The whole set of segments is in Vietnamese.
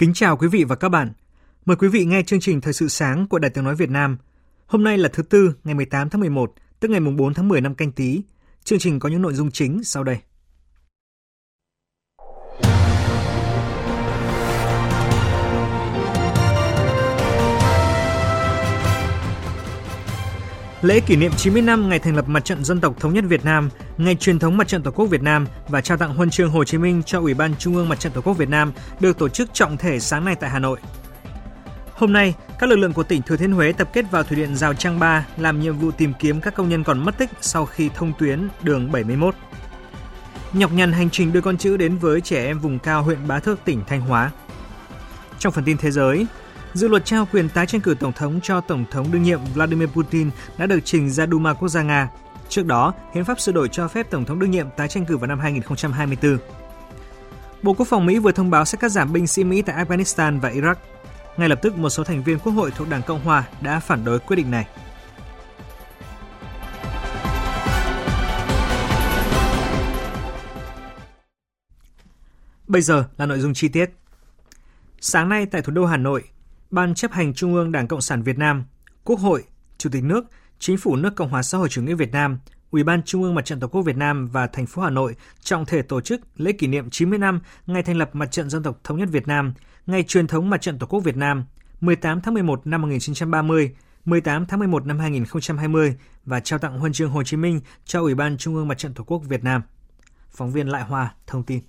Kính chào quý vị và các bạn. Mời quý vị nghe chương trình Thời sự sáng của Đài Tiếng Nói Việt Nam. Hôm nay là thứ Tư, ngày 18 tháng 11, tức ngày 4 tháng 10 năm canh tí. Chương trình có những nội dung chính sau đây. Lễ kỷ niệm 90 năm ngày thành lập Mặt trận Dân tộc Thống nhất Việt Nam, ngày truyền thống Mặt trận Tổ quốc Việt Nam và trao tặng huân chương Hồ Chí Minh cho Ủy ban Trung ương Mặt trận Tổ quốc Việt Nam được tổ chức trọng thể sáng nay tại Hà Nội. Hôm nay, các lực lượng của tỉnh Thừa Thiên Huế tập kết vào thủy điện Rào Trang 3 làm nhiệm vụ tìm kiếm các công nhân còn mất tích sau khi thông tuyến đường 71. Nhọc nhằn hành trình đưa con chữ đến với trẻ em vùng cao huyện Bá Thước, tỉnh Thanh Hóa. Trong phần tin thế giới, Dự luật trao quyền tái tranh cử tổng thống cho tổng thống đương nhiệm Vladimir Putin đã được trình ra Duma quốc gia Nga. Trước đó, hiến pháp sửa đổi cho phép tổng thống đương nhiệm tái tranh cử vào năm 2024. Bộ Quốc phòng Mỹ vừa thông báo sẽ cắt giảm binh sĩ Mỹ tại Afghanistan và Iraq. Ngay lập tức, một số thành viên Quốc hội thuộc Đảng Cộng hòa đã phản đối quyết định này. Bây giờ là nội dung chi tiết. Sáng nay tại thủ đô Hà Nội, Ban chấp hành Trung ương Đảng Cộng sản Việt Nam, Quốc hội, Chủ tịch nước, Chính phủ nước Cộng hòa xã hội chủ nghĩa Việt Nam, Ủy ban Trung ương Mặt trận Tổ quốc Việt Nam và thành phố Hà Nội trọng thể tổ chức lễ kỷ niệm 90 năm ngày thành lập Mặt trận Dân tộc Thống nhất Việt Nam, ngày truyền thống Mặt trận Tổ quốc Việt Nam, 18 tháng 11 năm 1930, 18 tháng 11 năm 2020 và trao tặng huân chương Hồ Chí Minh cho Ủy ban Trung ương Mặt trận Tổ quốc Việt Nam. Phóng viên Lại Hoa thông tin.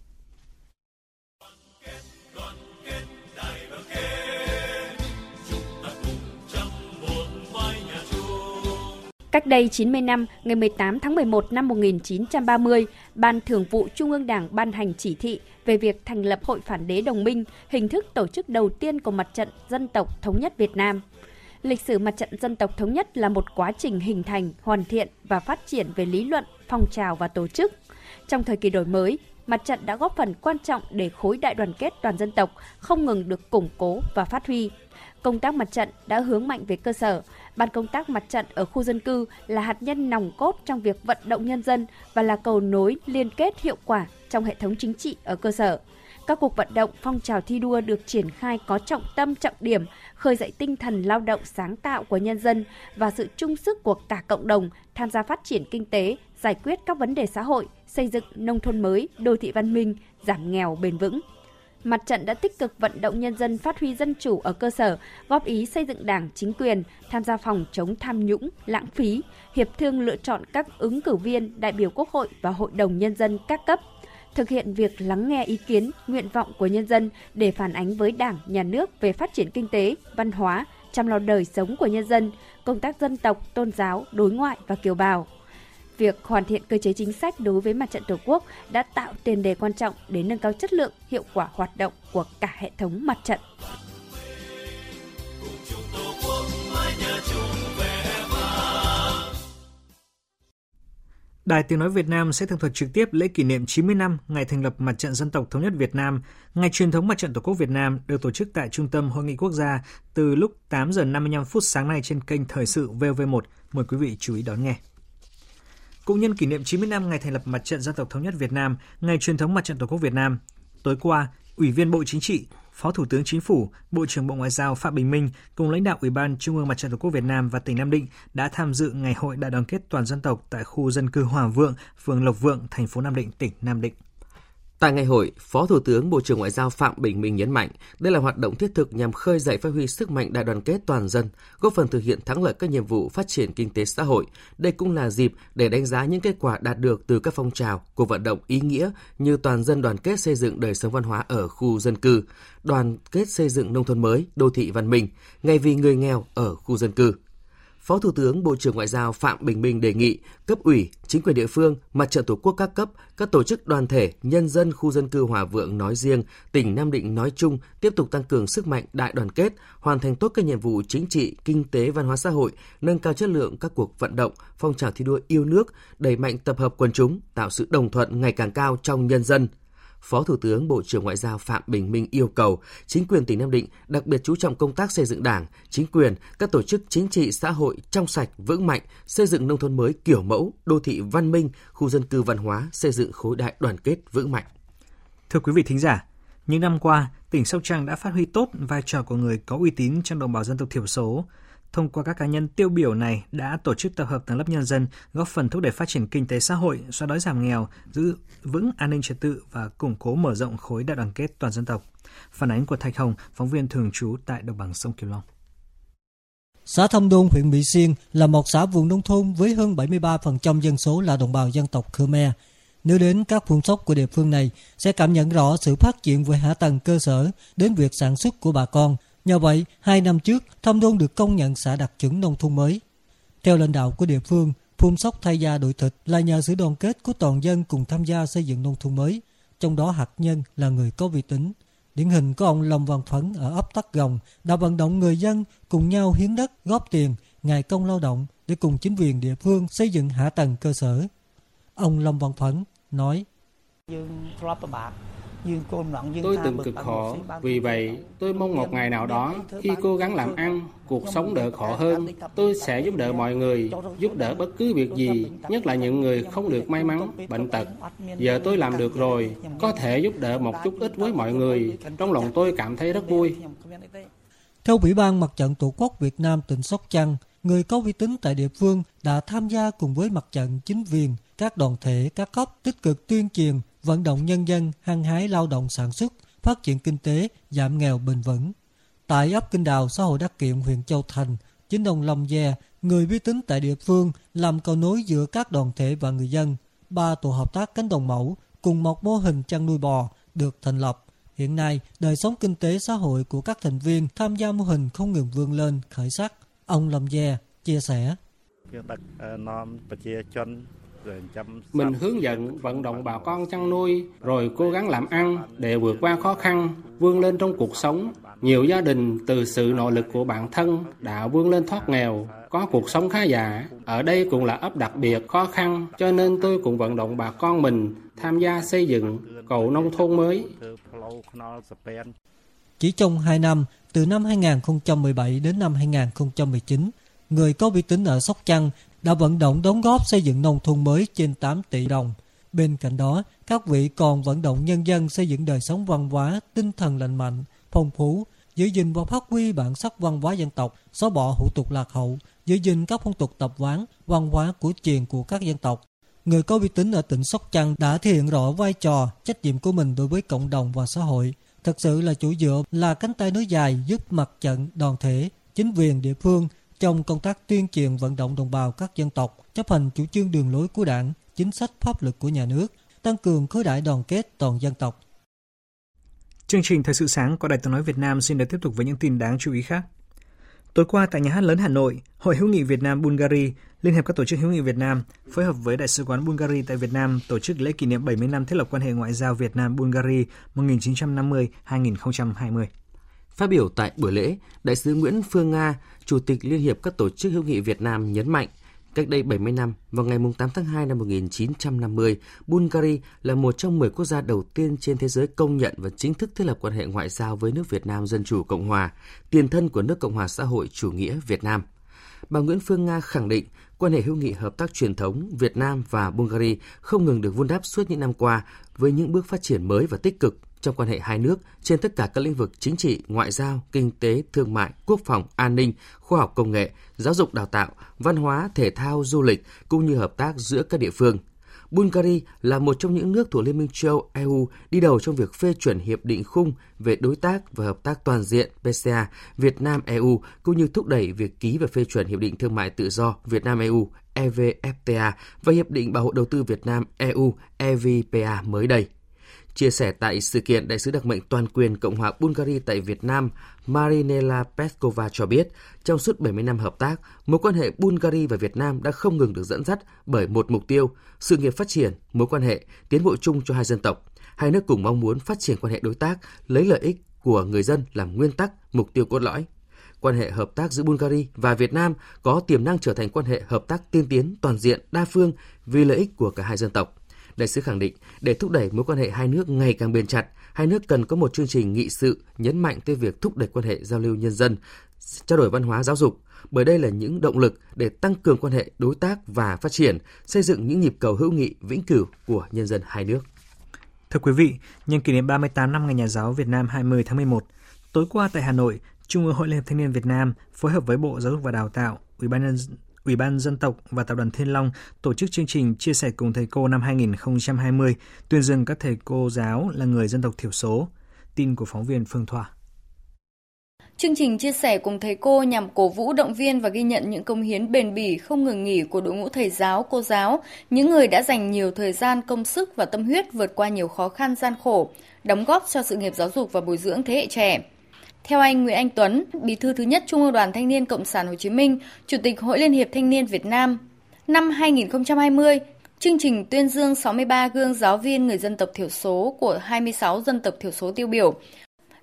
Cách đây 90 năm, ngày 18 tháng 11 năm 1930, Ban Thường vụ Trung ương Đảng ban hành chỉ thị về việc thành lập Hội Phản đế Đồng minh, hình thức tổ chức đầu tiên của Mặt trận Dân tộc Thống nhất Việt Nam. Lịch sử Mặt trận Dân tộc Thống nhất là một quá trình hình thành, hoàn thiện và phát triển về lý luận, phong trào và tổ chức. Trong thời kỳ đổi mới, mặt trận đã góp phần quan trọng để khối đại đoàn kết toàn dân tộc không ngừng được củng cố và phát huy. Công tác mặt trận đã hướng mạnh về cơ sở, Ban công tác mặt trận ở khu dân cư là hạt nhân nòng cốt trong việc vận động nhân dân và là cầu nối liên kết hiệu quả trong hệ thống chính trị ở cơ sở. Các cuộc vận động phong trào thi đua được triển khai có trọng tâm trọng điểm, khơi dậy tinh thần lao động sáng tạo của nhân dân và sự chung sức của cả cộng đồng tham gia phát triển kinh tế, giải quyết các vấn đề xã hội, xây dựng nông thôn mới, đô thị văn minh, giảm nghèo bền vững. Mặt trận đã tích cực vận động nhân dân phát huy dân chủ ở cơ sở, góp ý xây dựng đảng, chính quyền, tham gia phòng chống tham nhũng, lãng phí, hiệp thương lựa chọn các ứng cử viên, đại biểu quốc hội và hội đồng nhân dân các cấp, thực hiện việc lắng nghe ý kiến, nguyện vọng của nhân dân để phản ánh với Đảng, Nhà nước về phát triển kinh tế, văn hóa, chăm lo đời sống của nhân dân, công tác dân tộc, tôn giáo, đối ngoại và kiều bào việc hoàn thiện cơ chế chính sách đối với mặt trận Tổ quốc đã tạo tiền đề quan trọng để nâng cao chất lượng, hiệu quả hoạt động của cả hệ thống mặt trận. Đài Tiếng Nói Việt Nam sẽ tường thuật trực tiếp lễ kỷ niệm 90 năm ngày thành lập Mặt trận Dân tộc Thống nhất Việt Nam, ngày truyền thống Mặt trận Tổ quốc Việt Nam được tổ chức tại Trung tâm Hội nghị Quốc gia từ lúc 8 giờ 55 phút sáng nay trên kênh Thời sự VV1. Mời quý vị chú ý đón nghe. Cũng nhân kỷ niệm 90 năm ngày thành lập Mặt trận Dân tộc Thống nhất Việt Nam, ngày truyền thống Mặt trận Tổ quốc Việt Nam, tối qua, Ủy viên Bộ Chính trị, Phó Thủ tướng Chính phủ, Bộ trưởng Bộ Ngoại giao Phạm Bình Minh cùng lãnh đạo Ủy ban Trung ương Mặt trận Tổ quốc Việt Nam và tỉnh Nam Định đã tham dự Ngày hội Đại đoàn kết toàn dân tộc tại khu dân cư Hòa Vượng, phường Lộc Vượng, thành phố Nam Định, tỉnh Nam Định. Tại ngày hội, Phó Thủ tướng Bộ trưởng Ngoại giao Phạm Bình Minh nhấn mạnh đây là hoạt động thiết thực nhằm khơi dậy phát huy sức mạnh đại đoàn kết toàn dân, góp phần thực hiện thắng lợi các nhiệm vụ phát triển kinh tế xã hội. Đây cũng là dịp để đánh giá những kết quả đạt được từ các phong trào, cuộc vận động ý nghĩa như toàn dân đoàn kết xây dựng đời sống văn hóa ở khu dân cư, đoàn kết xây dựng nông thôn mới, đô thị văn minh, ngày vì người nghèo ở khu dân cư. Phó Thủ tướng Bộ trưởng Ngoại giao Phạm Bình Minh đề nghị cấp ủy, chính quyền địa phương, mặt trận tổ quốc các cấp, các tổ chức đoàn thể, nhân dân khu dân cư Hòa Vượng nói riêng, tỉnh Nam Định nói chung tiếp tục tăng cường sức mạnh đại đoàn kết, hoàn thành tốt các nhiệm vụ chính trị, kinh tế, văn hóa xã hội, nâng cao chất lượng các cuộc vận động, phong trào thi đua yêu nước, đẩy mạnh tập hợp quần chúng, tạo sự đồng thuận ngày càng cao trong nhân dân, Phó Thủ tướng Bộ trưởng Ngoại giao Phạm Bình Minh yêu cầu chính quyền tỉnh Nam Định đặc biệt chú trọng công tác xây dựng Đảng, chính quyền, các tổ chức chính trị xã hội trong sạch, vững mạnh, xây dựng nông thôn mới kiểu mẫu, đô thị văn minh, khu dân cư văn hóa, xây dựng khối đại đoàn kết vững mạnh. Thưa quý vị thính giả, những năm qua, tỉnh Sóc Trăng đã phát huy tốt vai trò của người có uy tín trong đồng bào dân tộc thiểu số, thông qua các cá nhân tiêu biểu này đã tổ chức tập hợp tầng lớp nhân dân, góp phần thúc đẩy phát triển kinh tế xã hội, xóa đói giảm nghèo, giữ vững an ninh trật tự và củng cố mở rộng khối đại đoàn kết toàn dân tộc. Phản ánh của Thạch Hồng, phóng viên thường trú tại đồng bằng sông Kiều Long. Xã Thâm Đôn, huyện Mỹ Xuyên là một xã vùng nông thôn với hơn 73% dân số là đồng bào dân tộc Khmer. Nếu đến các vùng sóc của địa phương này, sẽ cảm nhận rõ sự phát triển về hạ tầng cơ sở đến việc sản xuất của bà con – Nhờ vậy, hai năm trước, Thâm Đôn được công nhận xã đạt chuẩn nông thôn mới. Theo lãnh đạo của địa phương, Phun Sóc thay gia đội thịt là nhờ sự đoàn kết của toàn dân cùng tham gia xây dựng nông thôn mới, trong đó hạt nhân là người có uy tín. Điển hình có ông Lâm Văn Phấn ở ấp Tắc Gồng đã vận động người dân cùng nhau hiến đất, góp tiền, ngày công lao động để cùng chính quyền địa phương xây dựng hạ tầng cơ sở. Ông Lâm Văn Phấn nói: Tôi từng cực khổ, vì vậy tôi mong một ngày nào đó khi cố gắng làm ăn, cuộc sống đỡ khổ hơn, tôi sẽ giúp đỡ mọi người, giúp đỡ bất cứ việc gì, nhất là những người không được may mắn, bệnh tật. Giờ tôi làm được rồi, có thể giúp đỡ một chút ít với mọi người, trong lòng tôi cảm thấy rất vui. Theo Ủy ban Mặt trận Tổ quốc Việt Nam tỉnh Sóc Trăng, người có uy tín tại địa phương đã tham gia cùng với mặt trận chính quyền, các đoàn thể các cấp tích cực tuyên truyền vận động nhân dân hăng hái lao động sản xuất, phát triển kinh tế, giảm nghèo bền vững. Tại ấp Kinh Đào, xã hội Đắc Kiệm, huyện Châu Thành, chính ông Long Gia, người uy tín tại địa phương, làm cầu nối giữa các đoàn thể và người dân. Ba tổ hợp tác cánh đồng mẫu cùng một mô hình chăn nuôi bò được thành lập. Hiện nay, đời sống kinh tế xã hội của các thành viên tham gia mô hình không ngừng vươn lên, khởi sắc. Ông lâm Gia chia sẻ. Mình hướng dẫn vận động bà con chăn nuôi, rồi cố gắng làm ăn để vượt qua khó khăn, vươn lên trong cuộc sống. Nhiều gia đình từ sự nỗ lực của bản thân đã vươn lên thoát nghèo, có cuộc sống khá giả. Ở đây cũng là ấp đặc biệt khó khăn, cho nên tôi cũng vận động bà con mình tham gia xây dựng cầu nông thôn mới. Chỉ trong 2 năm, từ năm 2017 đến năm 2019, người có uy tín ở Sóc Trăng đã vận động đóng góp xây dựng nông thôn mới trên 8 tỷ đồng. Bên cạnh đó, các vị còn vận động nhân dân xây dựng đời sống văn hóa, tinh thần lành mạnh, phong phú, giữ gìn và phát huy bản sắc văn hóa dân tộc, xóa bỏ hủ tục lạc hậu, giữ gìn các phong tục tập quán, văn hóa của truyền của các dân tộc. Người có uy tín ở tỉnh Sóc Trăng đã thể hiện rõ vai trò, trách nhiệm của mình đối với cộng đồng và xã hội. Thật sự là chủ dựa là cánh tay nối dài giúp mặt trận, đoàn thể, chính quyền địa phương trong công tác tuyên truyền vận động đồng bào các dân tộc chấp hành chủ trương đường lối của đảng, chính sách pháp luật của nhà nước, tăng cường khối đại đoàn kết toàn dân tộc. Chương trình Thời sự sáng của Đài tiếng nói Việt Nam xin được tiếp tục với những tin đáng chú ý khác. Tối qua tại nhà hát lớn Hà Nội, Hội hữu nghị Việt Nam Bulgaria, Liên hiệp các tổ chức hữu nghị Việt Nam phối hợp với Đại sứ quán Bulgaria tại Việt Nam tổ chức lễ kỷ niệm 70 năm thiết lập quan hệ ngoại giao Việt Nam Bulgaria 1950-2020. Phát biểu tại buổi lễ, Đại sứ Nguyễn Phương Nga, Chủ tịch Liên hiệp các tổ chức hữu nghị Việt Nam nhấn mạnh, cách đây 70 năm, vào ngày 8 tháng 2 năm 1950, Bulgaria là một trong 10 quốc gia đầu tiên trên thế giới công nhận và chính thức thiết lập quan hệ ngoại giao với nước Việt Nam Dân Chủ Cộng Hòa, tiền thân của nước Cộng hòa xã hội chủ nghĩa Việt Nam. Bà Nguyễn Phương Nga khẳng định quan hệ hữu nghị hợp tác truyền thống Việt Nam và Bulgaria không ngừng được vun đắp suốt những năm qua với những bước phát triển mới và tích cực trong quan hệ hai nước trên tất cả các lĩnh vực chính trị, ngoại giao, kinh tế, thương mại, quốc phòng, an ninh, khoa học công nghệ, giáo dục đào tạo, văn hóa, thể thao, du lịch cũng như hợp tác giữa các địa phương. Bulgaria là một trong những nước thuộc Liên minh châu EU đi đầu trong việc phê chuẩn hiệp định khung về đối tác và hợp tác toàn diện PCA Việt Nam EU cũng như thúc đẩy việc ký và phê chuẩn hiệp định thương mại tự do Việt Nam EU EVFTA và hiệp định bảo hộ đầu tư Việt Nam EU EVPA mới đây. Chia sẻ tại sự kiện, Đại sứ đặc mệnh toàn quyền Cộng hòa Bulgaria tại Việt Nam Marinela Peskova cho biết, trong suốt 70 năm hợp tác, mối quan hệ Bulgaria và Việt Nam đã không ngừng được dẫn dắt bởi một mục tiêu, sự nghiệp phát triển, mối quan hệ, tiến bộ chung cho hai dân tộc. Hai nước cùng mong muốn phát triển quan hệ đối tác, lấy lợi ích của người dân làm nguyên tắc, mục tiêu cốt lõi. Quan hệ hợp tác giữa Bulgaria và Việt Nam có tiềm năng trở thành quan hệ hợp tác tiên tiến, toàn diện, đa phương vì lợi ích của cả hai dân tộc Đại sứ khẳng định, để thúc đẩy mối quan hệ hai nước ngày càng bền chặt, hai nước cần có một chương trình nghị sự nhấn mạnh tới việc thúc đẩy quan hệ giao lưu nhân dân, trao đổi văn hóa giáo dục, bởi đây là những động lực để tăng cường quan hệ đối tác và phát triển, xây dựng những nhịp cầu hữu nghị vĩnh cửu của nhân dân hai nước. Thưa quý vị, nhân kỷ niệm 38 năm Ngày Nhà giáo Việt Nam 20 tháng 11, tối qua tại Hà Nội, Trung ương Hội Liên hiệp Thanh niên Việt Nam phối hợp với Bộ Giáo dục và Đào tạo, Ủy ban nhân Ủy ban Dân tộc và Tập đoàn Thiên Long tổ chức chương trình Chia sẻ cùng thầy cô năm 2020, tuyên dương các thầy cô giáo là người dân tộc thiểu số. Tin của phóng viên Phương Thoa. Chương trình chia sẻ cùng thầy cô nhằm cổ vũ động viên và ghi nhận những công hiến bền bỉ không ngừng nghỉ của đội ngũ thầy giáo, cô giáo, những người đã dành nhiều thời gian, công sức và tâm huyết vượt qua nhiều khó khăn gian khổ, đóng góp cho sự nghiệp giáo dục và bồi dưỡng thế hệ trẻ. Theo anh Nguyễn Anh Tuấn, Bí thư thứ nhất Trung ương Đoàn Thanh niên Cộng sản Hồ Chí Minh, Chủ tịch Hội Liên hiệp Thanh niên Việt Nam, năm 2020, chương trình tuyên dương 63 gương giáo viên người dân tộc thiểu số của 26 dân tộc thiểu số tiêu biểu.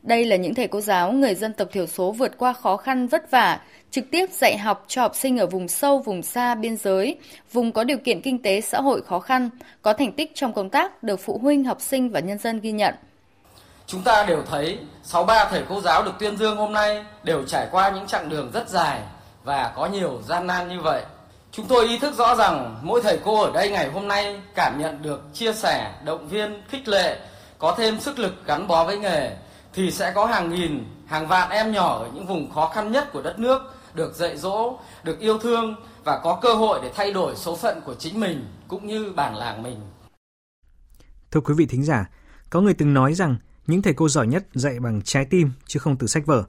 Đây là những thầy cô giáo người dân tộc thiểu số vượt qua khó khăn vất vả, trực tiếp dạy học cho học sinh ở vùng sâu, vùng xa, biên giới, vùng có điều kiện kinh tế xã hội khó khăn, có thành tích trong công tác được phụ huynh, học sinh và nhân dân ghi nhận. Chúng ta đều thấy 63 thầy cô giáo được tuyên dương hôm nay đều trải qua những chặng đường rất dài và có nhiều gian nan như vậy. Chúng tôi ý thức rõ rằng mỗi thầy cô ở đây ngày hôm nay cảm nhận được chia sẻ, động viên, khích lệ, có thêm sức lực gắn bó với nghề thì sẽ có hàng nghìn, hàng vạn em nhỏ ở những vùng khó khăn nhất của đất nước được dạy dỗ, được yêu thương và có cơ hội để thay đổi số phận của chính mình cũng như bản làng mình. Thưa quý vị thính giả, có người từng nói rằng những thầy cô giỏi nhất dạy bằng trái tim chứ không từ sách vở.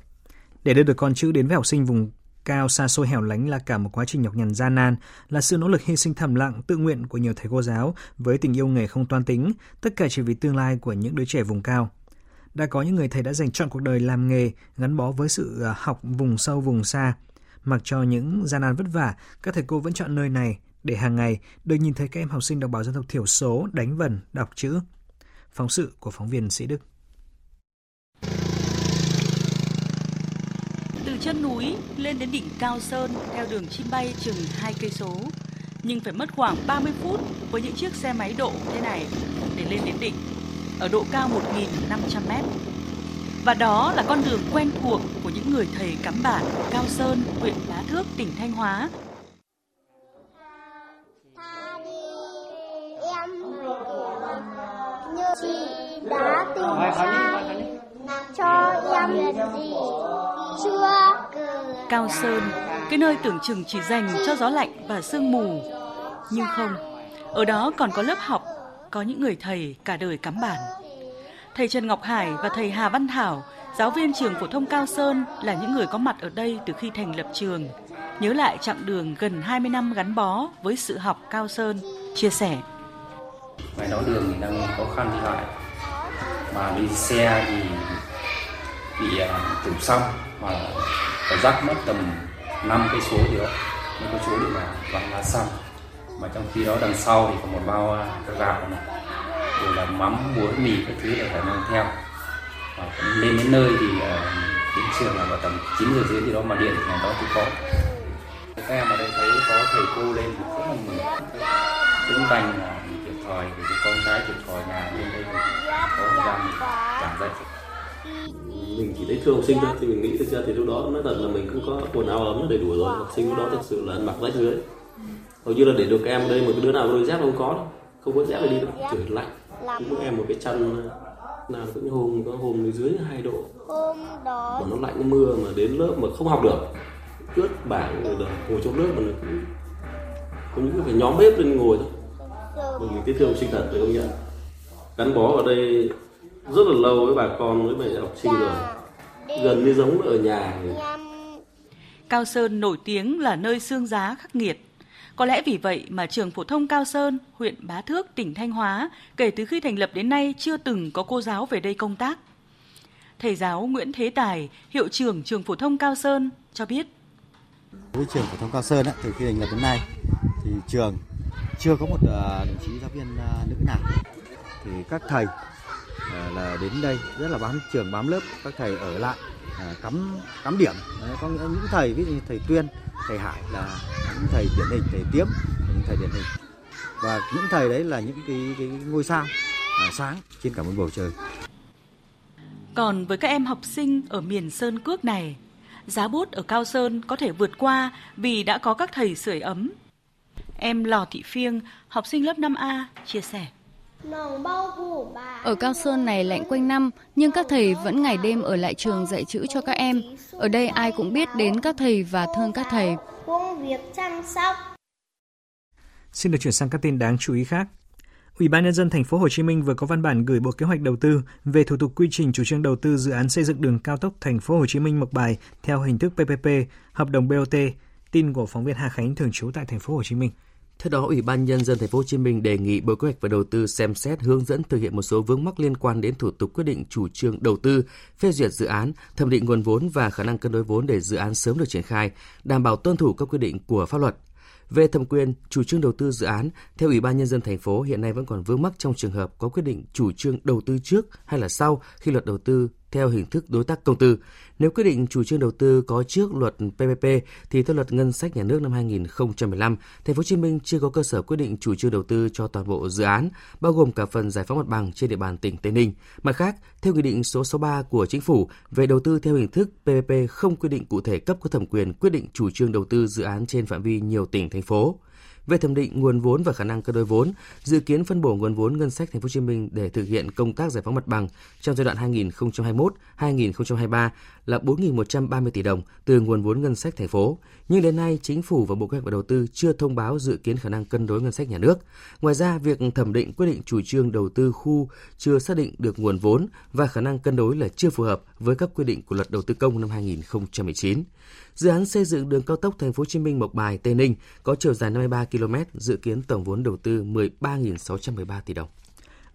Để đưa được con chữ đến với học sinh vùng cao xa xôi hẻo lánh là cả một quá trình nhọc nhằn gian nan, là sự nỗ lực hy sinh thầm lặng, tự nguyện của nhiều thầy cô giáo với tình yêu nghề không toan tính, tất cả chỉ vì tương lai của những đứa trẻ vùng cao. Đã có những người thầy đã dành trọn cuộc đời làm nghề, gắn bó với sự ờ, học vùng sâu vùng xa. Mặc cho những gian nan vất vả, các thầy cô vẫn chọn nơi này để hàng ngày được nhìn thấy các em học sinh đồng bào dân tộc thiểu số đánh vần, đọc chữ. Phóng sự của phóng viên Sĩ Đức. Chân núi lên đến đỉnh Cao Sơn theo đường chim bay chừng 2 cây số, nhưng phải mất khoảng 30 phút với những chiếc xe máy độ thế này để lên đến đỉnh ở độ cao 1.500 mét. Và đó là con đường quen thuộc của những người thầy cắm bản Cao Sơn, huyện Bá Thước, tỉnh Thanh Hóa. Chị đã tìm ra cho em gì chưa Cao Sơn, cái nơi tưởng chừng chỉ dành cho gió lạnh và sương mù. Nhưng không, ở đó còn có lớp học, có những người thầy cả đời cắm bản. Thầy Trần Ngọc Hải và thầy Hà Văn Thảo, giáo viên trường phổ thông Cao Sơn là những người có mặt ở đây từ khi thành lập trường. Nhớ lại chặng đường gần 20 năm gắn bó với sự học Cao Sơn, chia sẻ. Ngày đó đường thì đang khó khăn đi lại, mà đi xe thì bị tử xong mà phải rắc mất tầm 5 cây số gì đó, năm cái số để mà vặn lá xong. mà trong khi đó đằng sau thì có một bao à, gạo này, rồi là mắm, muối, mì các thứ là phải mang theo. Và lên đến nơi thì à, đến trường là vào tầm 9 giờ rưỡi thì đó mà điện thì ngày đó thì có. Các em ở đây thấy có thầy cô lên thì rất là mừng. Cũng đành là thiệt thòi thì con cái thiệt thòi nhà lên đây có thời gian giảng dạy mình chỉ thấy thương học sinh thôi thì mình nghĩ thực ra thì lúc đó nói thật là mình cũng có quần áo ấm đầy đủ rồi. Học sinh lúc đó thực sự là ăn mặc rách rưới hầu như là để được em ở đây một cái đứa nào có đôi dép không có đâu không có dép để đi đâu trời lạnh. Mỗi em một cái chăn nào cũng hôm có hôm dưới 2 độ. Hôm đó mà nó lạnh mưa mà đến lớp mà không học được. Ướt bảng rồi ngồi trong lớp mà nó cũng có những phải nhóm bếp lên ngồi thôi. Mình tiếc thương học sinh thật phải công nhận. Gắn bó ở đây rất là lâu với bà con với mẹ học sinh rồi gần như giống ở nhà Cao Sơn nổi tiếng là nơi xương giá khắc nghiệt. Có lẽ vì vậy mà trường phổ thông Cao Sơn, huyện Bá Thước, tỉnh Thanh Hóa, kể từ khi thành lập đến nay chưa từng có cô giáo về đây công tác. Thầy giáo Nguyễn Thế Tài, hiệu trưởng trường phổ thông Cao Sơn cho biết. Với trường phổ thông Cao Sơn từ khi thành lập đến nay thì trường chưa có một à, đồng chí giáo viên à, nữ nào. Thì các thầy à, là đến đây rất là bám trường bám lớp, các thầy ở lại à, cắm cắm điểm. Đấy, có những thầy ví dụ như thầy Tuyên, thầy Hải là những thầy điển hình, thầy Tiếm những thầy điển hình. Và những thầy đấy là những cái, cái ngôi sao à, sáng trên cả một bầu trời. Còn với các em học sinh ở miền Sơn Cước này, giá bút ở Cao Sơn có thể vượt qua vì đã có các thầy sưởi ấm. Em Lò Thị Phiêng, học sinh lớp 5A, chia sẻ. Ở Cao Sơn này lạnh quanh năm, nhưng các thầy vẫn ngày đêm ở lại trường dạy chữ cho các em. Ở đây ai cũng biết đến các thầy và thương các thầy. Xin được chuyển sang các tin đáng chú ý khác. Ủy ban nhân dân thành phố Hồ Chí Minh vừa có văn bản gửi Bộ Kế hoạch Đầu tư về thủ tục quy trình chủ trương đầu tư dự án xây dựng đường cao tốc thành phố Hồ Chí Minh Mộc Bài theo hình thức PPP, hợp đồng BOT. Tin của phóng viên Hà Khánh thường trú tại thành phố Hồ Chí Minh. Theo đó, Ủy ban nhân dân thành phố Hồ Chí Minh đề nghị Bộ Kế hoạch và Đầu tư xem xét hướng dẫn thực hiện một số vướng mắc liên quan đến thủ tục quyết định chủ trương đầu tư, phê duyệt dự án, thẩm định nguồn vốn và khả năng cân đối vốn để dự án sớm được triển khai, đảm bảo tuân thủ các quy định của pháp luật. Về thẩm quyền, chủ trương đầu tư dự án, theo Ủy ban nhân dân thành phố hiện nay vẫn còn vướng mắc trong trường hợp có quyết định chủ trương đầu tư trước hay là sau khi luật đầu tư theo hình thức đối tác công tư. Nếu quyết định chủ trương đầu tư có trước luật PPP thì theo luật ngân sách nhà nước năm 2015, Thành phố Hồ Chí Minh chưa có cơ sở quyết định chủ trương đầu tư cho toàn bộ dự án, bao gồm cả phần giải phóng mặt bằng trên địa bàn tỉnh Tây Ninh. Mặt khác, theo nghị định số 63 của chính phủ về đầu tư theo hình thức PPP không quy định cụ thể cấp có thẩm quyền quyết định chủ trương đầu tư dự án trên phạm vi nhiều tỉnh thành phố về thẩm định nguồn vốn và khả năng cân đối vốn, dự kiến phân bổ nguồn vốn ngân sách thành phố Hồ Chí Minh để thực hiện công tác giải phóng mặt bằng trong giai đoạn 2021-2023 là 4.130 tỷ đồng từ nguồn vốn ngân sách thành phố. Nhưng đến nay, chính phủ và Bộ Kế hoạch và Đầu tư chưa thông báo dự kiến khả năng cân đối ngân sách nhà nước. Ngoài ra, việc thẩm định quyết định chủ trương đầu tư khu chưa xác định được nguồn vốn và khả năng cân đối là chưa phù hợp với các quy định của Luật Đầu tư công năm 2019. Dự án xây dựng đường cao tốc Thành phố Hồ Chí Minh Mộc Bài Tây Ninh có chiều dài 53 km, dự kiến tổng vốn đầu tư 13.613 tỷ đồng.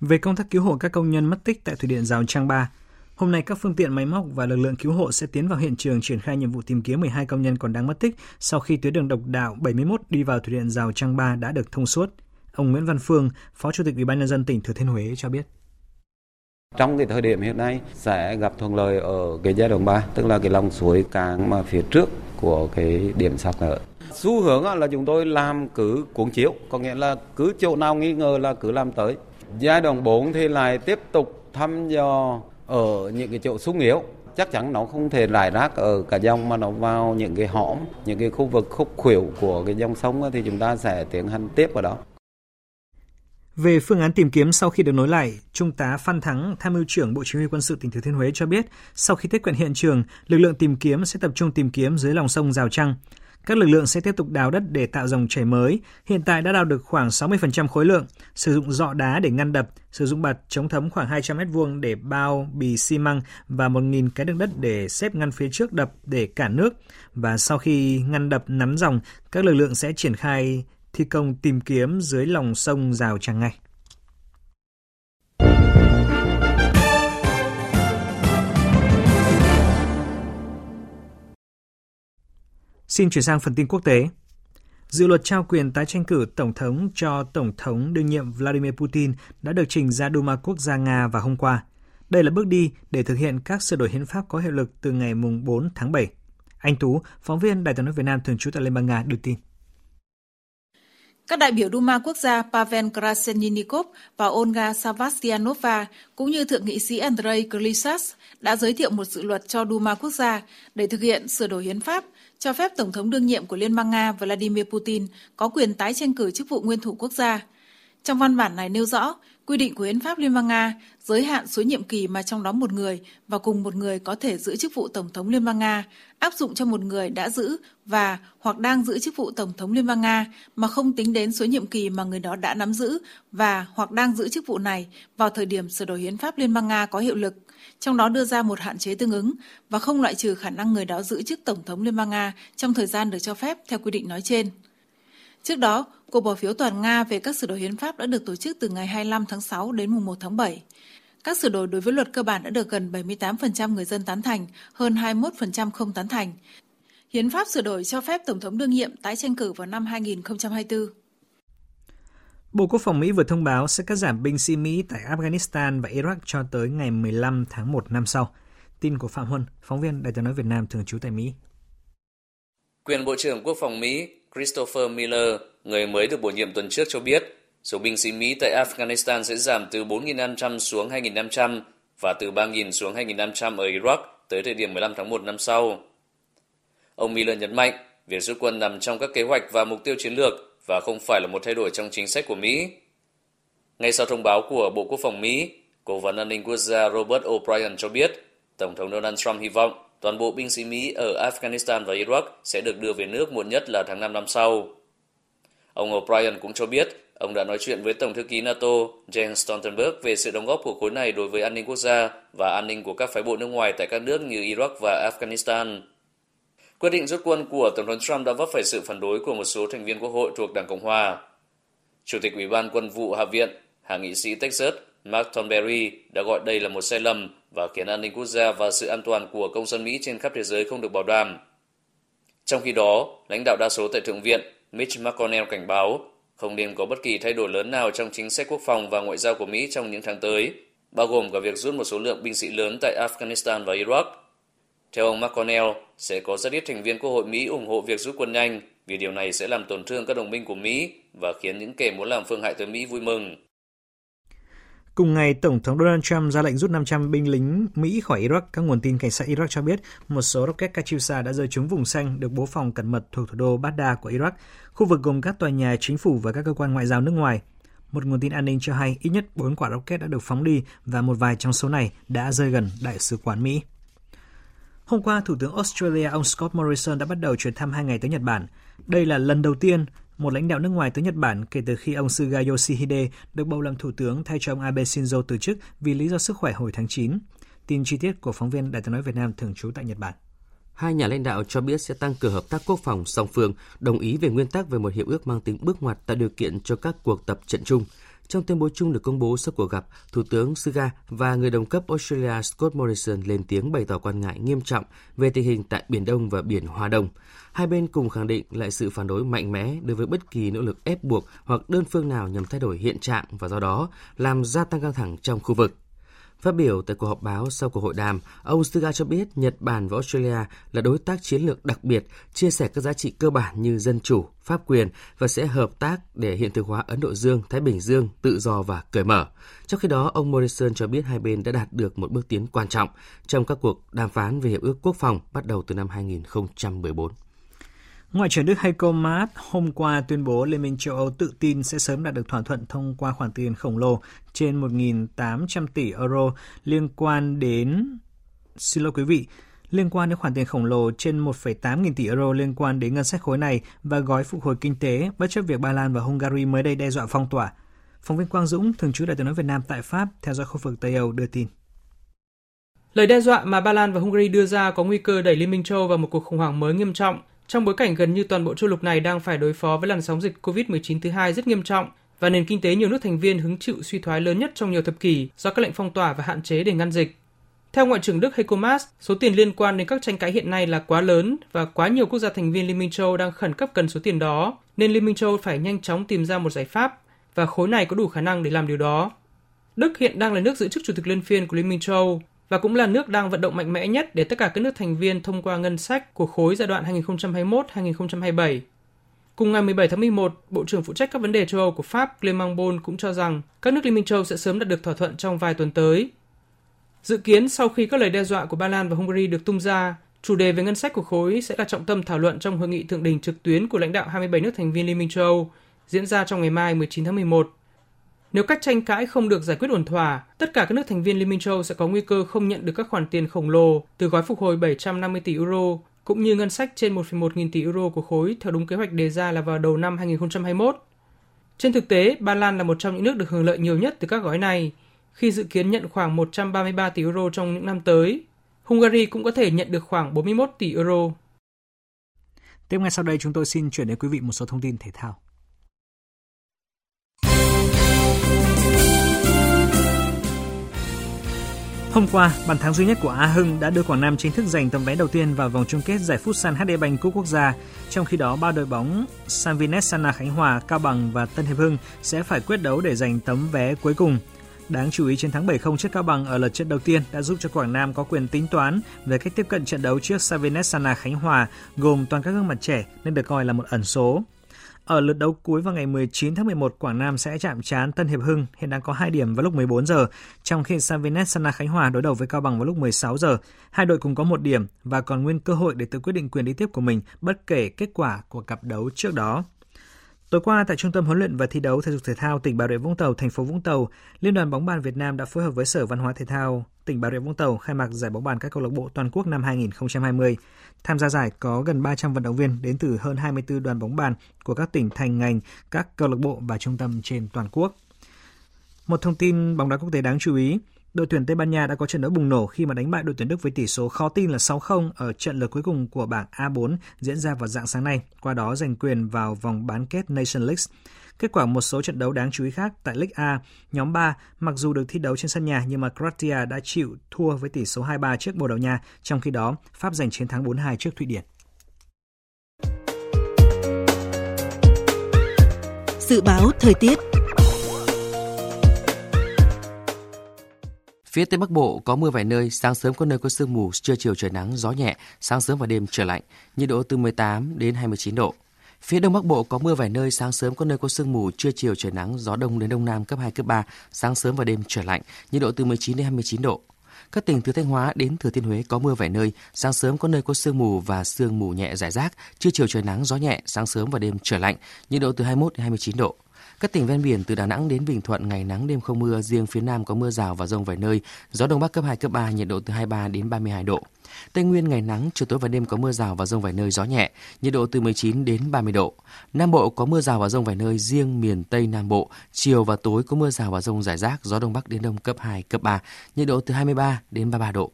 Về công tác cứu hộ các công nhân mất tích tại thủy điện Rào Trang 3, Hôm nay, các phương tiện máy móc và lực lượng cứu hộ sẽ tiến vào hiện trường triển khai nhiệm vụ tìm kiếm 12 công nhân còn đang mất tích sau khi tuyến đường độc đạo 71 đi vào thủy điện Rào Trang 3 đã được thông suốt. Ông Nguyễn Văn Phương, Phó Chủ tịch Ủy ban nhân dân tỉnh Thừa Thiên Huế cho biết. Trong cái thời điểm hiện nay sẽ gặp thuận lợi ở cái giai đoạn 3, tức là cái lòng suối càng mà phía trước của cái điểm sạt lở. Xu hướng là chúng tôi làm cứ cuốn chiếu, có nghĩa là cứ chỗ nào nghi ngờ là cứ làm tới. Giai đoạn 4 thì lại tiếp tục thăm dò ở những cái chỗ sung yếu chắc chắn nó không thể rải rác ở cả dòng mà nó vào những cái hõm, những cái khu vực khúc khuỷu của cái dòng sông thì chúng ta sẽ tiến hành tiếp vào đó. Về phương án tìm kiếm sau khi được nối lại, Trung tá Phan Thắng, tham mưu trưởng Bộ Chỉ huy quân sự tỉnh Thừa Thiên Huế cho biết, sau khi tiếp cận hiện trường, lực lượng tìm kiếm sẽ tập trung tìm kiếm dưới lòng sông Rào Trăng. Các lực lượng sẽ tiếp tục đào đất để tạo dòng chảy mới. Hiện tại đã đào được khoảng 60% khối lượng, sử dụng dọ đá để ngăn đập, sử dụng bạt chống thấm khoảng 200 m vuông để bao bì xi măng và 1.000 cái đường đất để xếp ngăn phía trước đập để cản nước. Và sau khi ngăn đập nắn dòng, các lực lượng sẽ triển khai thi công tìm kiếm dưới lòng sông rào trăng ngay. Xin chuyển sang phần tin quốc tế. Dự luật trao quyền tái tranh cử Tổng thống cho Tổng thống đương nhiệm Vladimir Putin đã được trình ra Duma Quốc gia Nga vào hôm qua. Đây là bước đi để thực hiện các sửa đổi hiến pháp có hiệu lực từ ngày 4 tháng 7. Anh Tú, phóng viên Đài tiếng nói Việt Nam thường trú tại Liên bang Nga đưa tin. Các đại biểu Duma quốc gia Pavel Krasenikov và Olga Savastianova cũng như Thượng nghị sĩ Andrei Glisas đã giới thiệu một dự luật cho Duma quốc gia để thực hiện sửa đổi hiến pháp cho phép Tổng thống đương nhiệm của Liên bang Nga Vladimir Putin có quyền tái tranh cử chức vụ nguyên thủ quốc gia. Trong văn bản này nêu rõ, Quy định của Hiến pháp Liên bang Nga giới hạn số nhiệm kỳ mà trong đó một người và cùng một người có thể giữ chức vụ Tổng thống Liên bang Nga, áp dụng cho một người đã giữ và hoặc đang giữ chức vụ Tổng thống Liên bang Nga mà không tính đến số nhiệm kỳ mà người đó đã nắm giữ và hoặc đang giữ chức vụ này vào thời điểm sửa đổi Hiến pháp Liên bang Nga có hiệu lực, trong đó đưa ra một hạn chế tương ứng và không loại trừ khả năng người đó giữ chức Tổng thống Liên bang Nga trong thời gian được cho phép theo quy định nói trên. Trước đó, cuộc bỏ phiếu toàn Nga về các sửa đổi hiến pháp đã được tổ chức từ ngày 25 tháng 6 đến mùng 1 tháng 7. Các sửa đổi đối với luật cơ bản đã được gần 78% người dân tán thành, hơn 21% không tán thành. Hiến pháp sửa đổi cho phép Tổng thống đương nhiệm tái tranh cử vào năm 2024. Bộ Quốc phòng Mỹ vừa thông báo sẽ cắt giảm binh sĩ Mỹ tại Afghanistan và Iraq cho tới ngày 15 tháng 1 năm sau. Tin của Phạm Huân, phóng viên Đài tiếng nói Việt Nam thường trú tại Mỹ. Quyền Bộ trưởng Quốc phòng Mỹ Christopher Miller, người mới được bổ nhiệm tuần trước cho biết, số binh sĩ Mỹ tại Afghanistan sẽ giảm từ 4.500 xuống 2.500 và từ 3.000 xuống 2.500 ở Iraq tới thời điểm 15 tháng 1 năm sau. Ông Miller nhấn mạnh, việc rút quân nằm trong các kế hoạch và mục tiêu chiến lược và không phải là một thay đổi trong chính sách của Mỹ. Ngay sau thông báo của Bộ Quốc phòng Mỹ, Cố vấn an ninh quốc gia Robert O'Brien cho biết, Tổng thống Donald Trump hy vọng toàn bộ binh sĩ Mỹ ở Afghanistan và Iraq sẽ được đưa về nước muộn nhất là tháng 5 năm sau. Ông O'Brien cũng cho biết ông đã nói chuyện với Tổng thư ký NATO Jens Stoltenberg về sự đóng góp của khối này đối với an ninh quốc gia và an ninh của các phái bộ nước ngoài tại các nước như Iraq và Afghanistan. Quyết định rút quân của Tổng thống Trump đã vấp phải sự phản đối của một số thành viên quốc hội thuộc Đảng Cộng Hòa. Chủ tịch Ủy ban Quân vụ Hạ viện, hạ nghị sĩ Texas Mark Thornberry đã gọi đây là một sai lầm và khiến an ninh quốc gia và sự an toàn của công dân Mỹ trên khắp thế giới không được bảo đảm. Trong khi đó, lãnh đạo đa số tại Thượng viện Mitch McConnell cảnh báo không nên có bất kỳ thay đổi lớn nào trong chính sách quốc phòng và ngoại giao của Mỹ trong những tháng tới, bao gồm cả việc rút một số lượng binh sĩ lớn tại Afghanistan và Iraq. Theo ông McConnell, sẽ có rất ít thành viên Quốc hội Mỹ ủng hộ việc rút quân nhanh vì điều này sẽ làm tổn thương các đồng minh của Mỹ và khiến những kẻ muốn làm phương hại tới Mỹ vui mừng. Cùng ngày, Tổng thống Donald Trump ra lệnh rút 500 binh lính Mỹ khỏi Iraq. Các nguồn tin cảnh sát Iraq cho biết một số rocket Katyusha đã rơi trúng vùng xanh được bố phòng cẩn mật thuộc thủ đô Baghdad của Iraq, khu vực gồm các tòa nhà chính phủ và các cơ quan ngoại giao nước ngoài. Một nguồn tin an ninh cho hay ít nhất 4 quả rocket đã được phóng đi và một vài trong số này đã rơi gần đại sứ quán Mỹ. Hôm qua, Thủ tướng Australia ông Scott Morrison đã bắt đầu chuyến thăm hai ngày tới Nhật Bản. Đây là lần đầu tiên một lãnh đạo nước ngoài tới Nhật Bản kể từ khi ông Suga Yoshihide được bầu làm thủ tướng thay cho ông Abe Shinzo từ chức vì lý do sức khỏe hồi tháng 9. Tin chi tiết của phóng viên Đài tiếng nói Việt Nam thường trú tại Nhật Bản. Hai nhà lãnh đạo cho biết sẽ tăng cường hợp tác quốc phòng song phương, đồng ý về nguyên tắc về một hiệp ước mang tính bước ngoặt tạo điều kiện cho các cuộc tập trận chung. Trong tuyên bố chung được công bố sau cuộc gặp, Thủ tướng Suga và người đồng cấp Australia Scott Morrison lên tiếng bày tỏ quan ngại nghiêm trọng về tình hình tại Biển Đông và Biển Hoa Đông. Hai bên cùng khẳng định lại sự phản đối mạnh mẽ đối với bất kỳ nỗ lực ép buộc hoặc đơn phương nào nhằm thay đổi hiện trạng và do đó làm gia tăng căng thẳng trong khu vực. Phát biểu tại cuộc họp báo sau cuộc hội đàm, ông Suga cho biết Nhật Bản và Australia là đối tác chiến lược đặc biệt, chia sẻ các giá trị cơ bản như dân chủ, pháp quyền và sẽ hợp tác để hiện thực hóa Ấn Độ Dương, Thái Bình Dương tự do và cởi mở. Trong khi đó, ông Morrison cho biết hai bên đã đạt được một bước tiến quan trọng trong các cuộc đàm phán về hiệp ước quốc phòng bắt đầu từ năm 2014. Ngoại trưởng Đức Heiko Maas hôm qua tuyên bố Liên minh châu Âu tự tin sẽ sớm đạt được thỏa thuận thông qua khoản tiền khổng lồ trên 1.800 tỷ euro liên quan đến xin lỗi quý vị, liên quan đến khoản tiền khổng lồ trên 1,8 nghìn tỷ euro liên quan đến ngân sách khối này và gói phục hồi kinh tế, bất chấp việc Ba Lan và Hungary mới đây đe dọa phong tỏa. Phóng viên Quang Dũng, thường trú Đại tiếng nói Việt Nam tại Pháp, theo dõi khu vực Tây Âu đưa tin. Lời đe dọa mà Ba Lan và Hungary đưa ra có nguy cơ đẩy Liên minh châu vào một cuộc khủng hoảng mới nghiêm trọng – trong bối cảnh gần như toàn bộ châu lục này đang phải đối phó với làn sóng dịch COVID-19 thứ hai rất nghiêm trọng và nền kinh tế nhiều nước thành viên hứng chịu suy thoái lớn nhất trong nhiều thập kỷ do các lệnh phong tỏa và hạn chế để ngăn dịch. Theo Ngoại trưởng Đức Heiko Maas, số tiền liên quan đến các tranh cãi hiện nay là quá lớn và quá nhiều quốc gia thành viên Liên minh châu đang khẩn cấp cần số tiền đó, nên Liên minh châu phải nhanh chóng tìm ra một giải pháp và khối này có đủ khả năng để làm điều đó. Đức hiện đang là nước giữ chức chủ tịch luân phiên của Liên minh châu và cũng là nước đang vận động mạnh mẽ nhất để tất cả các nước thành viên thông qua ngân sách của khối giai đoạn 2021-2027. Cùng ngày 17 tháng 11, Bộ trưởng phụ trách các vấn đề châu Âu của Pháp Clement Bon cũng cho rằng các nước Liên minh châu sẽ sớm đạt được thỏa thuận trong vài tuần tới. Dự kiến sau khi các lời đe dọa của Ba Lan và Hungary được tung ra, chủ đề về ngân sách của khối sẽ là trọng tâm thảo luận trong hội nghị thượng đỉnh trực tuyến của lãnh đạo 27 nước thành viên Liên minh châu Âu diễn ra trong ngày mai 19 tháng 11 nếu các tranh cãi không được giải quyết ổn thỏa, tất cả các nước thành viên Liên minh châu sẽ có nguy cơ không nhận được các khoản tiền khổng lồ từ gói phục hồi 750 tỷ euro cũng như ngân sách trên 1,1 nghìn tỷ euro của khối theo đúng kế hoạch đề ra là vào đầu năm 2021. Trên thực tế, Ba Lan là một trong những nước được hưởng lợi nhiều nhất từ các gói này, khi dự kiến nhận khoảng 133 tỷ euro trong những năm tới. Hungary cũng có thể nhận được khoảng 41 tỷ euro. Tiếp ngay sau đây chúng tôi xin chuyển đến quý vị một số thông tin thể thao. Hôm qua, bàn thắng duy nhất của A Hưng đã đưa Quảng Nam chính thức giành tấm vé đầu tiên vào vòng chung kết giải Futsal HD Bank Cúp Quốc gia. Trong khi đó, ba đội bóng Sanvinet Sana Khánh Hòa, Cao Bằng và Tân Hiệp Hưng sẽ phải quyết đấu để giành tấm vé cuối cùng. Đáng chú ý chiến thắng 7-0 trước Cao Bằng ở lượt trận đầu tiên đã giúp cho Quảng Nam có quyền tính toán về cách tiếp cận trận đấu trước Savinet Sana Khánh Hòa, gồm toàn các gương mặt trẻ nên được coi là một ẩn số. Ở lượt đấu cuối vào ngày 19 tháng 11, Quảng Nam sẽ chạm trán Tân Hiệp Hưng, hiện đang có 2 điểm vào lúc 14 giờ, trong khi Savinet Sana Khánh Hòa đối đầu với Cao Bằng vào lúc 16 giờ. Hai đội cùng có một điểm và còn nguyên cơ hội để tự quyết định quyền đi tiếp của mình bất kể kết quả của cặp đấu trước đó. Tối qua tại Trung tâm huấn luyện và thi đấu thể dục thể thao tỉnh Bà Rịa Vũng Tàu, thành phố Vũng Tàu, Liên đoàn bóng bàn Việt Nam đã phối hợp với Sở Văn hóa Thể thao tỉnh Bà Rịa Vũng Tàu khai mạc giải bóng bàn các câu lạc bộ toàn quốc năm 2020. Tham gia giải có gần 300 vận động viên đến từ hơn 24 đoàn bóng bàn của các tỉnh thành ngành, các câu lạc bộ và trung tâm trên toàn quốc. Một thông tin bóng đá quốc tế đáng chú ý, đội tuyển Tây Ban Nha đã có trận đấu bùng nổ khi mà đánh bại đội tuyển Đức với tỷ số khó tin là 6-0 ở trận lượt cuối cùng của bảng A4 diễn ra vào dạng sáng nay, qua đó giành quyền vào vòng bán kết Nation League. Kết quả một số trận đấu đáng chú ý khác tại League A, nhóm 3, mặc dù được thi đấu trên sân nhà nhưng mà Croatia đã chịu thua với tỷ số 2-3 trước Bồ Đào Nha, trong khi đó Pháp giành chiến thắng 4-2 trước Thụy Điển. Dự báo thời tiết Phía Tây Bắc Bộ có mưa vài nơi, sáng sớm có nơi có sương mù, trưa chiều trời nắng, gió nhẹ, sáng sớm và đêm trời lạnh, nhiệt độ từ 18 đến 29 độ. Phía Đông Bắc Bộ có mưa vài nơi, sáng sớm có nơi có sương mù, trưa chiều trời nắng, gió đông đến đông nam cấp 2, cấp 3, sáng sớm và đêm trời lạnh, nhiệt độ từ 19 đến 29 độ. Các tỉnh từ Thanh Hóa đến Thừa Thiên Huế có mưa vài nơi, sáng sớm có nơi có sương mù và sương mù nhẹ rải rác, trưa chiều trời nắng, gió nhẹ, sáng sớm và đêm trời lạnh, nhiệt độ từ 21 đến 29 độ. Các tỉnh ven biển từ Đà Nẵng đến Bình Thuận ngày nắng đêm không mưa, riêng phía Nam có mưa rào và rông vài nơi, gió đông bắc cấp 2 cấp 3, nhiệt độ từ 23 đến 32 độ. Tây Nguyên ngày nắng, chiều tối và đêm có mưa rào và rông vài nơi gió nhẹ, nhiệt độ từ 19 đến 30 độ. Nam Bộ có mưa rào và rông vài nơi, riêng miền Tây Nam Bộ, chiều và tối có mưa rào và rông rải rác, gió đông bắc đến đông cấp 2, cấp 3, nhiệt độ từ 23 đến 33 độ.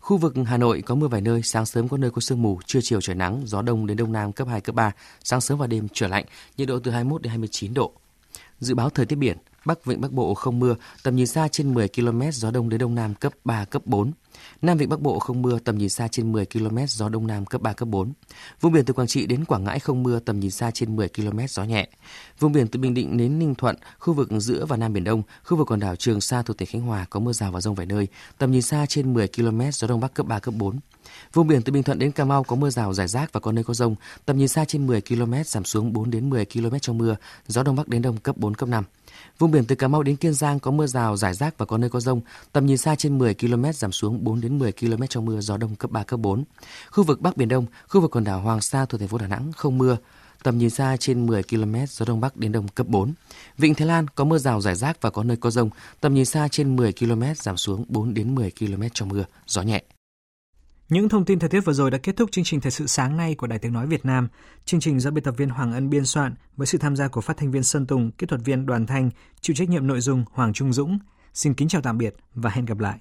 Khu vực Hà Nội có mưa vài nơi, sáng sớm có nơi có sương mù, trưa chiều trời nắng, gió đông đến đông nam cấp 2, cấp 3, sáng sớm và đêm trở lạnh, nhiệt độ từ 21 đến 29 độ. Dự báo thời tiết biển, Bắc Vịnh Bắc Bộ không mưa, tầm nhìn xa trên 10 km, gió đông đến đông nam cấp 3, cấp 4. Nam Vịnh Bắc Bộ không mưa, tầm nhìn xa trên 10 km, gió đông nam cấp 3, cấp 4. Vùng biển từ Quảng Trị đến Quảng Ngãi không mưa, tầm nhìn xa trên 10 km, gió nhẹ. Vùng biển từ Bình Định đến Ninh Thuận, khu vực giữa và Nam Biển Đông, khu vực quần đảo Trường Sa thuộc tỉnh Khánh Hòa có mưa rào và rông vài nơi, tầm nhìn xa trên 10 km, gió đông bắc cấp 3, cấp 4. Vùng biển từ Bình Thuận đến Cà Mau có mưa rào rải rác và có nơi có rông, tầm nhìn xa trên 10 km, giảm xuống 4 đến 10 km trong mưa, gió đông bắc đến đông cấp 4, cấp 5. Vùng biển từ Cà Mau đến Kiên Giang có mưa rào, rải rác và có nơi có rông. Tầm nhìn xa trên 10 km giảm xuống 4 đến 10 km trong mưa, gió đông cấp 3 cấp 4. Khu vực Bắc Biển Đông, khu vực quần đảo Hoàng Sa thuộc thành phố Đà Nẵng không mưa. Tầm nhìn xa trên 10 km, gió đông bắc đến đông cấp 4. Vịnh Thái Lan có mưa rào rải rác và có nơi có rông. Tầm nhìn xa trên 10 km giảm xuống 4 đến 10 km trong mưa, gió nhẹ. Những thông tin thời tiết vừa rồi đã kết thúc chương trình Thời sự sáng nay của Đài Tiếng Nói Việt Nam. Chương trình do biên tập viên Hoàng Ân biên soạn với sự tham gia của phát thanh viên Sơn Tùng, kỹ thuật viên Đoàn Thanh, chịu trách nhiệm nội dung Hoàng Trung Dũng. Xin kính chào tạm biệt và hẹn gặp lại.